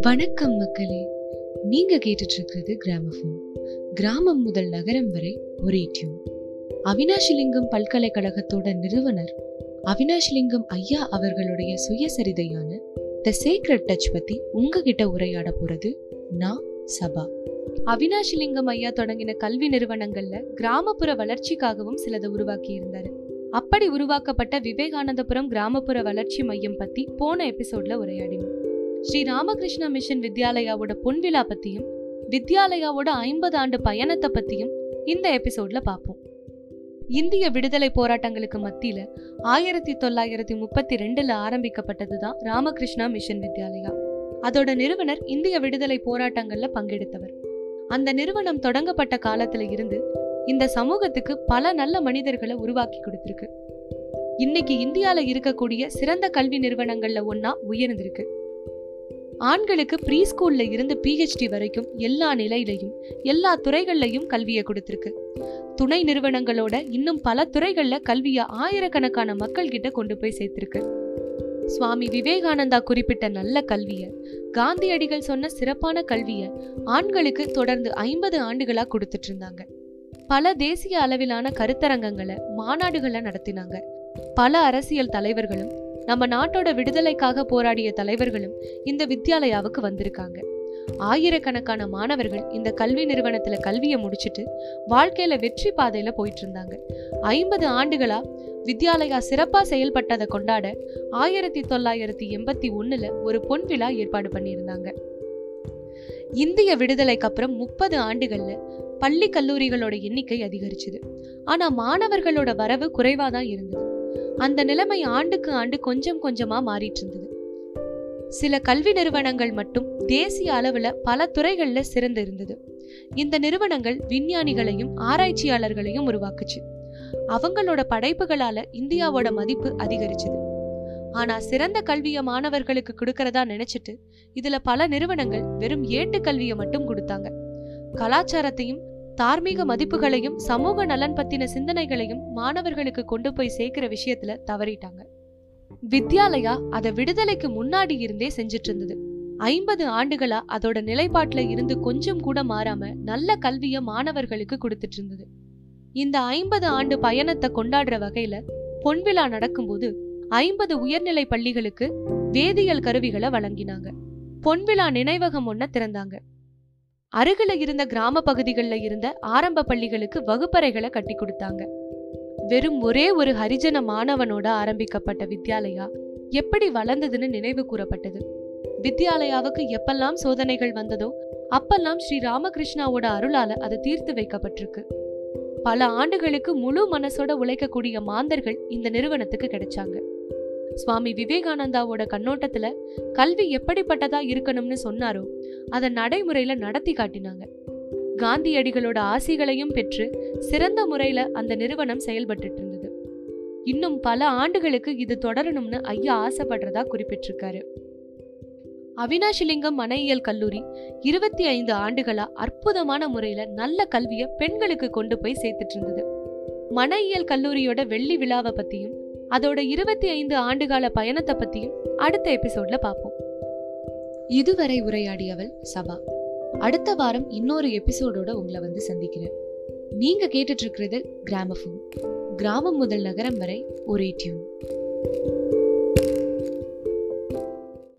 வணக்கம் மக்களே. நீங்க கேட்டுட்டு இருக்கிறது கிராமபோன். கிராமம் முதல் நகரம் வரை ஒரே டியூன். அவினாஷிலிங்கம் பல்கலைக்கழகத்தோட நிறுவனர் அவினாஷிலிங்கம் ஐயா அவர்களுடைய சுயசரிதையான த சீக்ரெட் டச் பத்தி உங்ககிட்ட உரையாட போறது நான் சபா. அவினாஷிலிங்கம் ஐயா தொடங்கின கல்வி நிறுவனங்கள்ல கிராமப்புற வளர்ச்சிக்காகவும் சிலதை உருவாக்கி இருந்தாரு அப்படி உருவாக்கப்பட்ட விவேகானந்தபுரம் கிராமப்புற வளர்ச்சி மையம் பத்தி போன எபிசோட்ல உரையாடினோம். ஸ்ரீ ராமகிருஷ்ணா மிஷன் வித்யாலயாவோட பொன்விழா பத்தியும் வித்யாலயாவோட ஐம்பது ஆண்டு பயணத்தை பத்தியும் இந்த எபிசோட்ல பார்ப்போம் இந்திய விடுதலை போராட்டங்களுக்கு மத்தியில ஆயிரத்தி தொள்ளாயிரத்தி முப்பத்தி ரெண்டுல ஆரம்பிக்கப்பட்டதுதான் ராமகிருஷ்ணா மிஷன் வித்யாலயா. அதோட நிறுவனர் இந்திய விடுதலை போராட்டங்கள்ல பங்கெடுத்தவர். அந்த நிறுவனம் தொடங்கப்பட்ட காலத்துல இருந்து இந்த சமூகத்துக்கு பல நல்ல மனிதர்களை உருவாக்கி கொடுத்துருக்கு. இன்னைக்கு இந்தியால இருக்கக்கூடிய சிறந்த கல்வி நிறுவனங்கள்ல ஒன்னா உயர்ந்திருக்கு. ஆண்களுக்கு ப்ரீ ஸ்கூல்ல இருந்து பிஹெச்டி வரைக்கும் எல்லா நிலையிலையும் எல்லா துறைகள்லையும் கல்வியை கொடுத்துருக்கு. துணை நிறுவனங்களோட இன்னும் பல துறைகள்ல கல்வியை ஆயிரக்கணக்கான மக்கள் கிட்ட கொண்டு போய் சேர்த்திருக்கு. சுவாமி விவேகானந்தா குறிப்பிட்ட நல்ல கல்விய காந்தியடிகள் சொன்ன சிறப்பான கல்விய ஆண்களுக்கு தொடர்ந்து ஐம்பது ஆண்டுகளா கொடுத்துட்டு இருந்தாங்க. பல தேசிய அளவிலான கருத்தரங்கங்களை மாநாடுகளை நடத்தினாங்க. பல அரசியல் தலைவர்களும் நம்ம நாட்டோட விடுதலைக்காக போராடிய தலைவர்களும் இந்த வித்யாலயாவுக்கு வந்திருக்காங்க. ஆயிரக்கணக்கான மாணவர்கள் இந்த கல்வி நிறுவனத்துல கல்வியை முடிச்சிட்டு வாழ்க்கையில வெற்றி பாதையில போயிட்டு இருந்தாங்க ஐம்பது ஆண்டுகளா வித்யாலயா சிறப்பா செயல்பட்டதை கொண்டாட ஆயிரத்தி தொள்ளாயிரத்தி எண்பத்தி ஒண்ணுல ஒரு பொன் விழா ஏற்பாடு பண்ணியிருந்தாங்க. இந்திய விடுதலைக்கு அப்புறம் முப்பது ஆண்டுகள்ல பள்ளி கல்லூரிகளோட எண்ணிக்கை அதிகரிச்சுது. ஆனா மாணவர்களோட வரவு குறைவாதான் இருந்தது. அந்த நிலைமை ஆண்டுக்கு ஆண்டு கொஞ்சம் கொஞ்சமா மாறிட்டு இருந்தது சில கல்வி நிறுவனங்கள் மட்டும் தேசிய அளவுல பல துறைகள்ல சிறந்து இருந்தது. இந்த நிறுவனங்கள் விஞ்ஞானிகளையும் ஆராய்ச்சியாளர்களையும் உருவாக்குச்சு. அவங்களோட படைப்புகளால இந்தியாவோட மதிப்பு அதிகரிச்சுது. ஆனா சிறந்த கல்விய மாணவர்களுக்கு கொடுக்கறதா நினைச்சிட்டு இதுல பல நிறுவனங்கள் வெறும் ஏட்டு கல்வியை மட்டும் கொடுத்தாங்க. கலாச்சாரத்தையும் தார்மீக மதிப்புகளையும் சமூக நலன் பத்தின சிந்தனைகளையும் மாணவர்களுக்கு கொண்டு போய் சேர்க்கிற விஷயத்துல தவறிட்டாங்க. வித்யாலயா அத விடுதலைக்கு முன்னாடி இருந்தே செஞ்சிட்டு இருந்தது ஐம்பது ஆண்டுகளா அதோட நிலைப்பாட்டுல இருந்து கொஞ்சம் கூட மாறாம நல்ல கல்விய மாணவர்களுக்கு கொடுத்துட்டு இருந்தது இந்த ஐம்பது ஆண்டு பயணத்தை கொண்டாடுற வகையில பொன்விழா நடக்கும்போது ஐம்பது உயர்நிலை பள்ளிகளுக்கு வேதியியல் கருவிகளை வழங்கினாங்க. பொன்விழா நினைவகம் ஒன்ன திறந்தாங்க. அருகில் இருந்த கிராம பகுதிகளில் இருந்த ஆரம்ப பள்ளிகளுக்கு வகுப்பறைகளை கட்டி கொடுத்தாங்க. வெறும் ஒரே ஒரு ஹரிஜன மாணவனோட ஆரம்பிக்கப்பட்ட வித்யாலயா எப்படி வளர்ந்ததுன்னு நினைவு கூறப்பட்டது. வித்யாலயாவுக்கு எப்பெல்லாம் சோதனைகள் வந்ததோ அப்பெல்லாம் ஸ்ரீ ராமகிருஷ்ணாவோட அருளால அது தீர்த்து வைக்கப்பட்டிருக்கு. பல ஆண்டுகளுக்கு முழு மனசோட உழைக்கக்கூடிய மாந்தர்கள் இந்த நிறுவனத்துக்கு கிடைச்சாங்க. சுவாமி விவேகானந்தாவோட கண்ணோட்டத்துல கல்வி எப்படிப்பட்டதா இருக்கணும்னு சொன்னாரோ அதை நடைமுறையில நடத்தி காட்டினாங்க. காந்தியடிகளோட ஆசிகளையும் பெற்று சிறந்த முறையில அந்த நிறுவனம் செயல்பட்டு இருந்தது. இன்னும் பல ஆண்டுகளுக்கு இது தொடரணும்னு ஐயா ஆசைப்படுறதா குறிப்பிட்டிருக்காரு. அவினாஷிலிங்கம் மனையியல் கல்லூரி இருபத்தி ஐந்து ஆண்டுகளா அற்புதமான முறையில நல்ல கல்வியை பெண்களுக்கு கொண்டு போய் சேர்த்துட்டு இருந்தது. மனையியல் கல்லூரியோட வெள்ளி விழாவை பத்தியும் அதோட இருபத்தி ஐந்து ஆண்டுகால பயணத்தை பத்தியும் அடுத்த எபிசோட்ல பார்ப்போம். இதுவரை உரையாடியவள் சபா. அடுத்த வாரம் இன்னொரு எபிசோடோட உங்களை வந்து சந்திக்கிறேன். நீங்க கேட்டுட்டு இருக்கிறது கிராமஃபோன் கிராமம் முதல் நகரம் வரை ஒரே டியூன்